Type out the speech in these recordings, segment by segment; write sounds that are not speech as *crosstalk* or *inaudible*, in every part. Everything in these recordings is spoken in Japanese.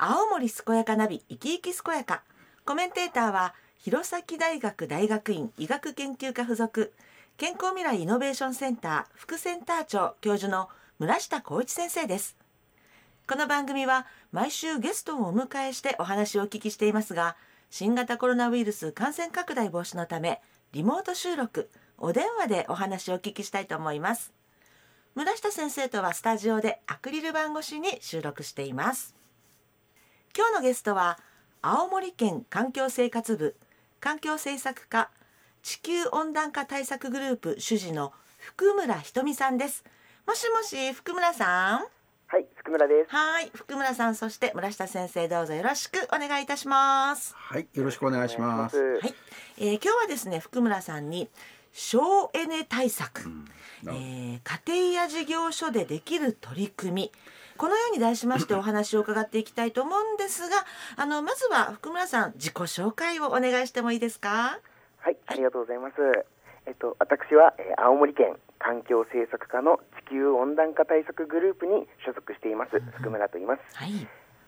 青森健やかナビ生き生き健やか。コメンテーターは弘前大学大学院医学研究科附属。健康未来イノベーションセンター副センター長教授の村下光一先生です。この番組は毎週ゲストをお迎えしてお話をお聞きしていますが新型コロナウイルス感染拡大防止のためリモート収録お電話でお話をお聞きしたいと思います。村下先生とはスタジオでアクリル板越しに収録しています。今日のゲストは青森県環境生活部環境政策課地球温暖化対策グループ主事の福村ひとみさんです。もしもし福村さん？はい、福村です。はい福村さんそして村下先生どうぞよろしくお願いいたします。はい、よろしくお願いします。はい、えー、今日はですね福村さんに省エネ対策、なるほど。えー家庭や事業所でできる取り組みこのように題しましてお話を伺っていきたいと思うんですがあのまずは福村さん自己紹介をお願いしてもいいですか？はい、ありがとうございます。えっと、私は、えー青森県環境政策課の地球温暖化対策グループに所属しています、福村と言います。はい。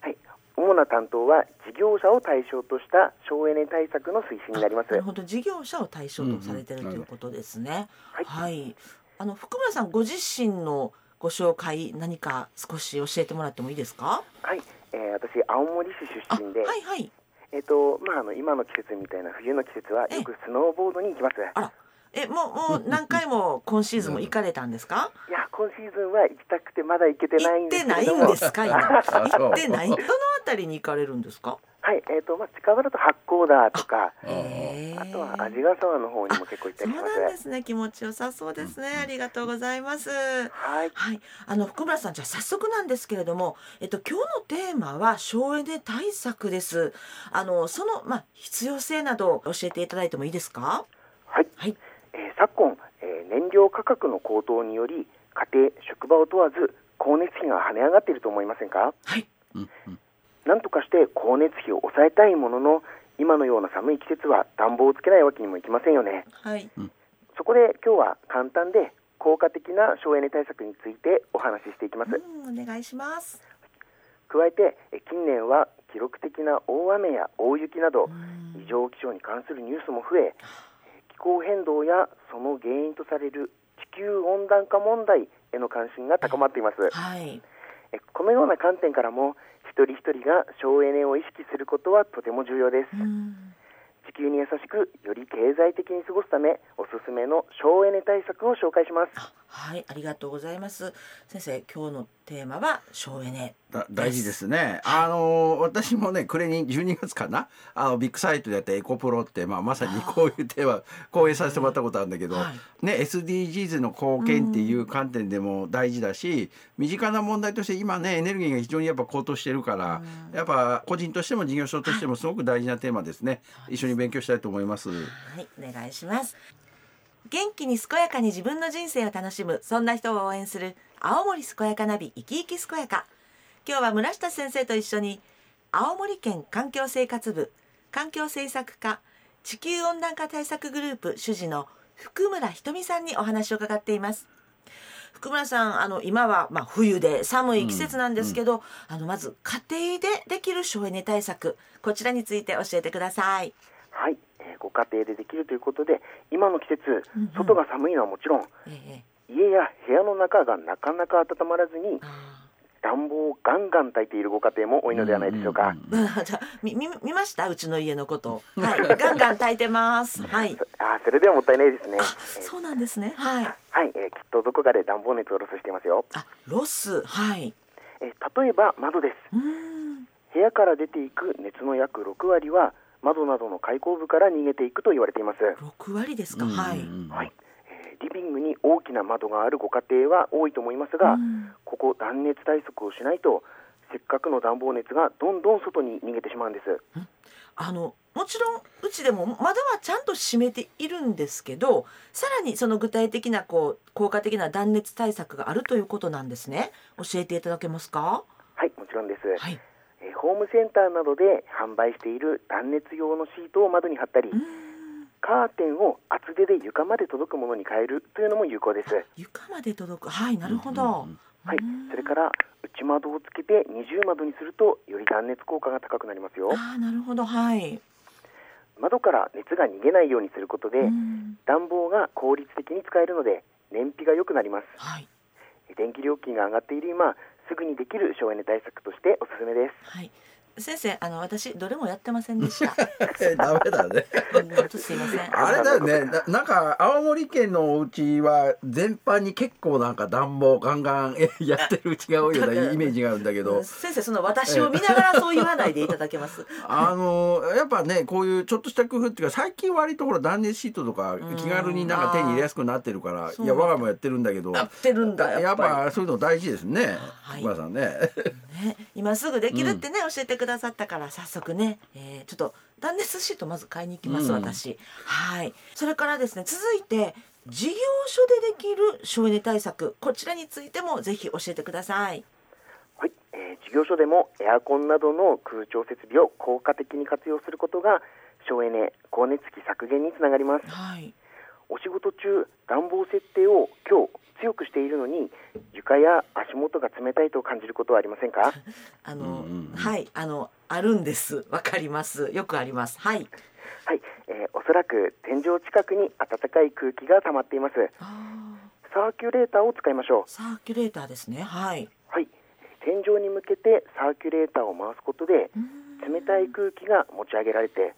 はい、主な担当は事業者を対象とした省エネ対策の推進になります。なるほど。事業者を対象とされてるということですね、はい。はい。あの福村さんご自身のご紹介何か少し教えてもらってもいいですか？はい、えー私青森市あ出身で、はいはい。えっと、まあ、あの今の季節みたいな冬の季節はえよくスノーボードに行きます。あら。えもうもう何回も今シーズンも行かれたんですか？いや、今シーズンは行きたくてまだ行けてないん行ってない。んですか？*laughs* 行ってない。どのあたりに行かれるんですか？はい、えっ、と、まあ、近場だと八甲田とか、へー。あとは味ヶ沢の方にも結構行ったそうりします。なんですね。気持ちよさそうですね、ありがとうございます。はい。はい。あの福村さんじゃあ早速なんですけれどもえっと今日のテーマは省エネ対策です。あのそのまあ必要性など教えていただいてもいいですか？はい。はい。えー昨今、えー燃料価格の高騰により、家庭、職場を問わず、光熱費が跳ね上がっていると思いませんか？はい。うんうんなんとかして光熱費を抑えたいものの、今のような寒い季節は暖房をつけないわけにもいきませんよね。はいそこで今日は簡単で効果的な省エネ対策についてお話ししていきます。うんお願いします加えて、え近年は記録的な大雨や大雪など、うん異常気象に関するニュースも増え、気候変動やその原因とされる地球温暖化問題への関心が高まっています。はいえこのような観点からも、一人一人が省エネを意識することはとても重要です。球に優しく、より経済的に過ごすため、おすすめの省エネ対策を紹介します。あはいありがとうございます。先生今日のテーマは省エネ。だ大事ですね。あの私もね暮れに12月かな？あのビッグサイトでやったエコプロって、まあ、まさにこういうテーマ講演させてもらったことあるんだけど、はね SDGs の貢献っていう観点でも大事だし身近な問題として今ねエネルギーが非常にやっぱ高騰してるからやっぱ個人としても事業所としてもすごく大事なテーマですね。一緒に勉強したいと思います。はい、お願いします。元気に健やかに自分の人生を楽しむ、そんな人を応援する青森健やかナビ生き生き健やか。今日は村下先生と一緒に青森県環境生活部環境政策課地球温暖化対策グループ主事の福村ひとみさんにお話を伺っています。福村さん、あの今はまあ冬で寒い季節なんですけど、あのまず家庭でできる省エネ対策、こちらについて教えてください。はい、えーご家庭でできるということで、今の季節うんうん、外が寒いのはもちろん、ええ、家や部屋の中がなかなか温まらずに、あ暖房をガンガン焚いているご家庭も多いのではないでしょうか。じゃあみみ見ました？うちの家のこと。はい、ガンガン炊いてます。はい。あーそれではもったいないですね。そうなんですね。はい。はい、えーきっとどこかで暖房熱をロスしていますよ。あ、ロス。はい。えー例えば窓です。うーん。部屋から出ていく熱の約6割は窓などの開口部から逃げていくと言われています。六割ですか。うんはい。うんはい、えーリビングに大きな窓があるご家庭は多いと思いますが、うんここ断熱対策をしないとせっかくの暖房熱がどんどん外に逃げてしまうんです。あのもちろんうちでも窓はちゃんと閉めているんですけど、さらにその具体的なこう効果的な断熱対策があるということなんですね。教えていただけますか？はい、もちろんです。はい。えーホームセンターなどで販売している断熱用のシートを窓に貼ったり。カーテンを厚手で床まで届くものに変えるというのも有効です。床まで届く。はい、なるほど。うんはい、それから内窓をつけて二重窓にするとより断熱効果が高くなりますよああなるほどはい窓から熱が逃げないようにすることで、うん暖房が効率的に使えるので燃費が良くなりますはい電気料金が上がっている今すぐにできる省エネ対策としておすすめです。はい。先生あの私どれもやってませんでした。え *laughs* ダメだね。すいません。あれだよね。ななんか青森県のお家は全般に結構なんか暖房ガンガンえやってるうちが多いようなイメージがあるんだけど。先生その私を見ながらそう言わないでいただけます。*laughs* あのやっぱねこういうちょっとした工夫っていうか最近割とほら断熱シートとかん気軽になんか手に入れやすくなってるからいや我が家もやってるんだけどやってるんだやっぱそういうの大事ですね。はい。さんね。ね、今すぐできるってね、教えてくださったから早速ね、えーちょっと断熱シートまず買いに行きます、うん。私。はい。それからですね続いて事業所でできる省エネ対策こちらについてもぜひ教えてください。はい、えー事業所でもエアコンなどの空調設備を効果的に活用することが省エネ光熱費削減につながります。はいお仕事中暖房設定を今日強くしているのに床や足元が冷たいと感じることはありませんか？*laughs* あの、うんうんうん。はいあのあるんです。わかります。よくあります。はい。はい、えーおそらく天井近くに暖かい空気が溜まっています。あサーキュレーターを使いましょう。ーサーキュレーターですね。はい。はい。天井に向けてサーキュレーターを回すことでうん。冷たい空気が持ち上げられてで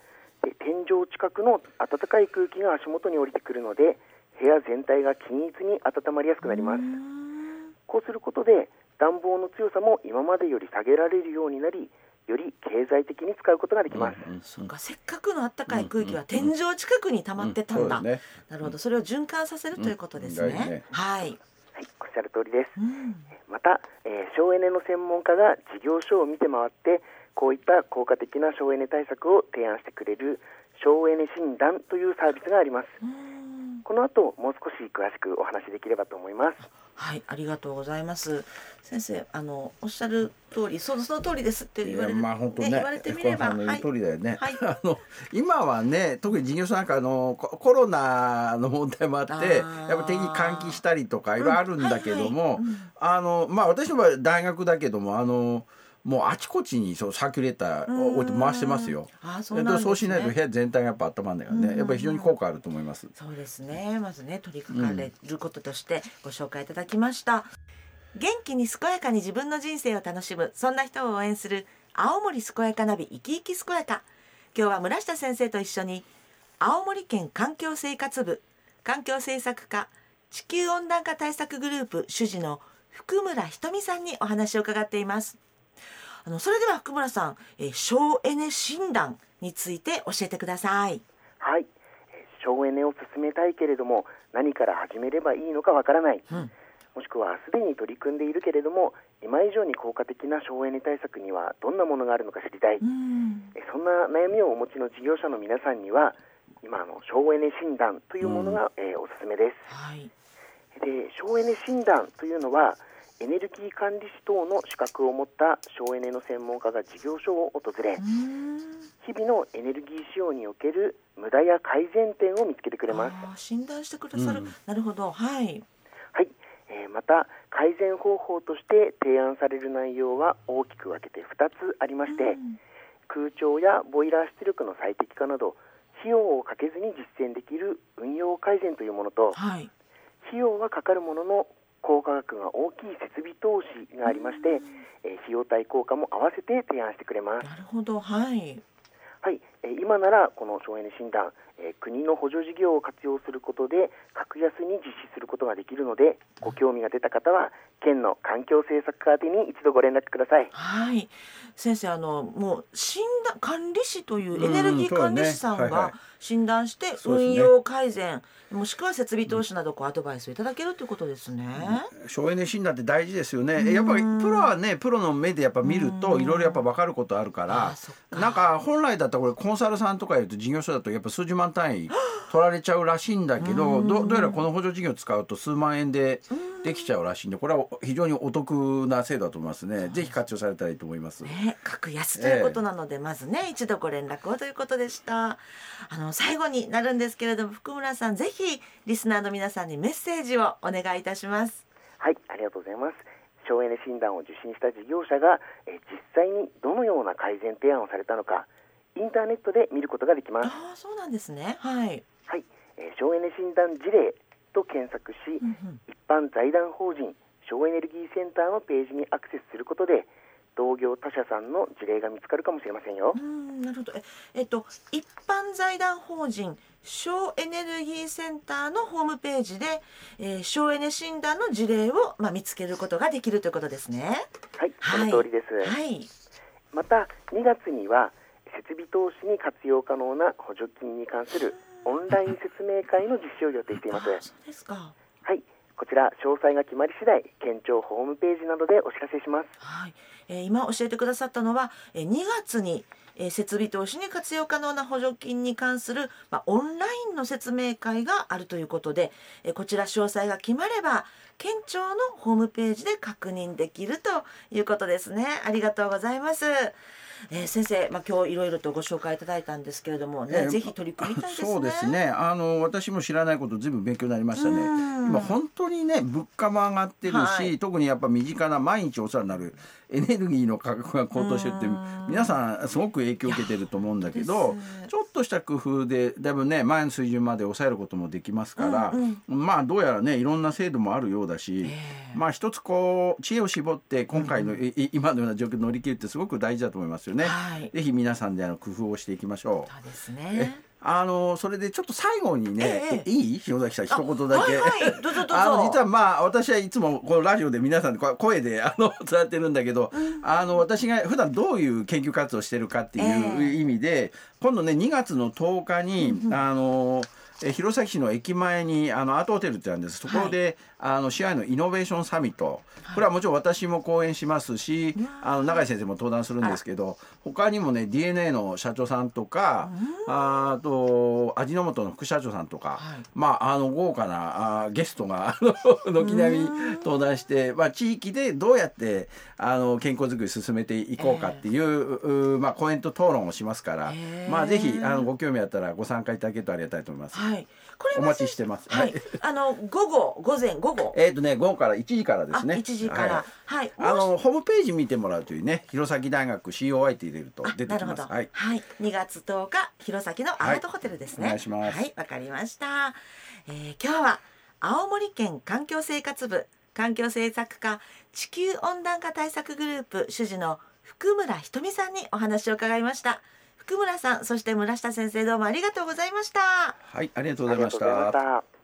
天井近くの暖かい空気が足元に降りてくるので部屋全体が均一に温まりやすくなります。うんこうすることで暖房の強さも今までより下げられるようになりより経済的に使うことができます、うんうんそう。かせっかくのあったかい空気は天井近くに溜まってたんだ、うんそうですね。なるほど。それを循環させるということですね,、うんね。はい、はい、おっしゃる通りです。うん。また、えー省エネの専門家が事業所を見て回ってこういった効果的な省エネ対策を提案してくれる省エネ診断というサービスがあります。うん。この後もう少し詳しくお話しできればと思います。はいありがとうございます。先生あのおっしゃる通りそのその通りですって言われるまあ本当ね言われてみれば通りだよね、はい。*laughs* あの今はね特に事業所なんかあのココロナの問題もあってやっぱ定期換気したりとかいろいろあるんだけども、はい。はい。うん。あのまあ私の場合大学だけどもあのもうあちこちにそうサーキュレーターを置いて回してますよ。あそうね、そうしないと部屋全体がやっぱ温まるんだようんうんうんね。やっぱり非常に効果あると思います。そうですねまずね取り掛かれることとしてご紹介いただきました、元気に健やかに自分の人生を楽しむそんな人を応援する青森健やかナビ生き生き健やか今日は村下先生と一緒に青森県環境生活部環境政策課地球温暖化対策グループ主事の福村ひとみさんにお話を伺っていますあのそれでは福村さん、えー省エネ診断について教えてください。はい。えー省エネを進めたいけれども何から始めればいいのかわからない、うん。もしくはすでに取り組んでいるけれども今以上に効果的な省エネ対策にはどんなものがあるのか知りたい、うん。えそんな悩みをお持ちの事業者の皆さんには今あの省エネ診断というものが、えーおすすめです。はい。で省エネ診断というのはエネルギー管理士等の資格を持った省エネの専門家が事業所を訪れうん。日々のエネルギー使用における無駄や改善点を見つけてくれます。診断してくださる、うん。なるほど。はい。はい、えーまた改善方法として提案される内容は大きく分けて2つありまして、うん。空調やボイラー出力の最適化など費用をかけずに実践できる運用改善というものとはい。費用はかかるものの高価格が大きい設備投資がありまして、えー費用対効果も合わせて提案してくれます。なるほど。はい。はい、えー今ならこの省エネ診断、えー国の補助事業を活用することで格安に実施することができるのでご興味が出た方は県の環境政策課宛てに一度ご連絡ください。はい。先生あのもう診断管理士といううんエネルギー管理士さんが診断して運用改善、もしくは設備投資などこうアドバイスをいただけるということですね。省エネ診断って大事ですよね。うん。やっぱりプロはねプロの目でやっぱ見るうん。といろいろやっぱ分かることあるかあらなんか本来だったらこれコンサルさんとかやると事業所だとやっぱ数十万単位取られちゃうらしいんだけどどどうやらこの補助事業を使うと数万円でできちゃうらしいんでこれは非常にお得な制度だと思いますね。ぜひ活用されたらいいと思います。ね、格安ということなので、まずね一度ご連絡をということでしたあの最後になるんですけれども福村さんぜひリスナーの皆さんにメッセージをお願いいたしますはい、ありがとうございます。省エネ診断を受診した事業者が、えー実際にどのような改善提案をされたのかインターネットで見ることができます。ああそうなんですねはい、はい、えー省エネ診断事例と検索し、うんうん一般財団法人省エネルギーセンターのページにアクセスすることで同業他社さんの事例が見つかるかもしれませんよう。んなるほどええっと一般財団法人省エネルギーセンターのホームページで、えー省エネ診断の事例を、まあ、見つけることができるということですね。はい、はいその通りです。はい。また2月には設備投資に活用可能な補助金に関するオンライン説明会の実施を予定しています。あそうですか。はい、こちら詳細が決まり次第県庁ホームページなどでお知らせします。はい、えー今教えてくださったのは、えー2月に、えー設備投資に活用可能な補助金に関する、まあ、オンラインの説明会があるということで、えーこちら詳細が決まれば県庁のホームページで確認できるということですね。ありがとうございます。えー先生、まあ、今日いろいろとご紹介いただいたんですけれどもね、えーぜひ取り組みたいですね。そうですね。あの私も知らないことずいぶん勉強になりましたね。うん今本当にね物価も上がってるし、はい特にやっぱ身近な毎日お世話になる *laughs* エネルギーの価格が高騰してるってうん皆さんすごく影響を受けてると思うんだけどちょっとした工夫でだいぶね前の水準まで抑えることもできますから、うんまあどうやらねいろんな制度もあるようだし、ええまあ一つこう知恵を絞って今回の、いい今のような状況を乗り切るってすごく大事だと思いますよね。はいぜひ皆さんであの工夫をしていきましょう。そうですえね。あのそれでちょっと最後にね、ええいい？塩崎さん一言だけ。あはいはい、どうぞどうぞ。*laughs* あの実はまあ私はいつもこのラジオで皆さんにこう声であの伝ってるんだけど、あの私が普段どういう研究活動をしてるかっていうええ意味で、今度ね2月の10日に、あのえ弘前市の駅前にあのアートホテルってあるんです。そこで、あの市内のイノベーションサミット、これはもちろん私も講演しますし、あの永井先生も登壇するんですけど他にもね DNA の社長さんとか、ああと味の素の副社長さんとか、はい。まああの豪華なあゲストが軒並み登壇して、まあ、地域でどうやってあの健康づくり進めていこうかっていう、うまあ、講演と討論をしますから、ええまあ、ぜひあのご興味あったらご参加いただけるとありがたいと思います。はい。これはお待ちしてます。はい。あの午後午前午後？えっ、とね午後から1時からですね。あ1時から。ははいい。あのホームページ見てもらうというね弘前大学 COI って入れるとあ出てきます。なるほど。はい。はい。2月10日弘前のアートホテルですね。はいお願いしますはい、わかりました。えー今日は青森県環境生活部環境政策課地球温暖化対策グループ主事の福村ひとみさんにお話を伺いました。福村さん、そして村下先生どうもありがとうございました。はい、ありがとうございましありがとうございまたし。た。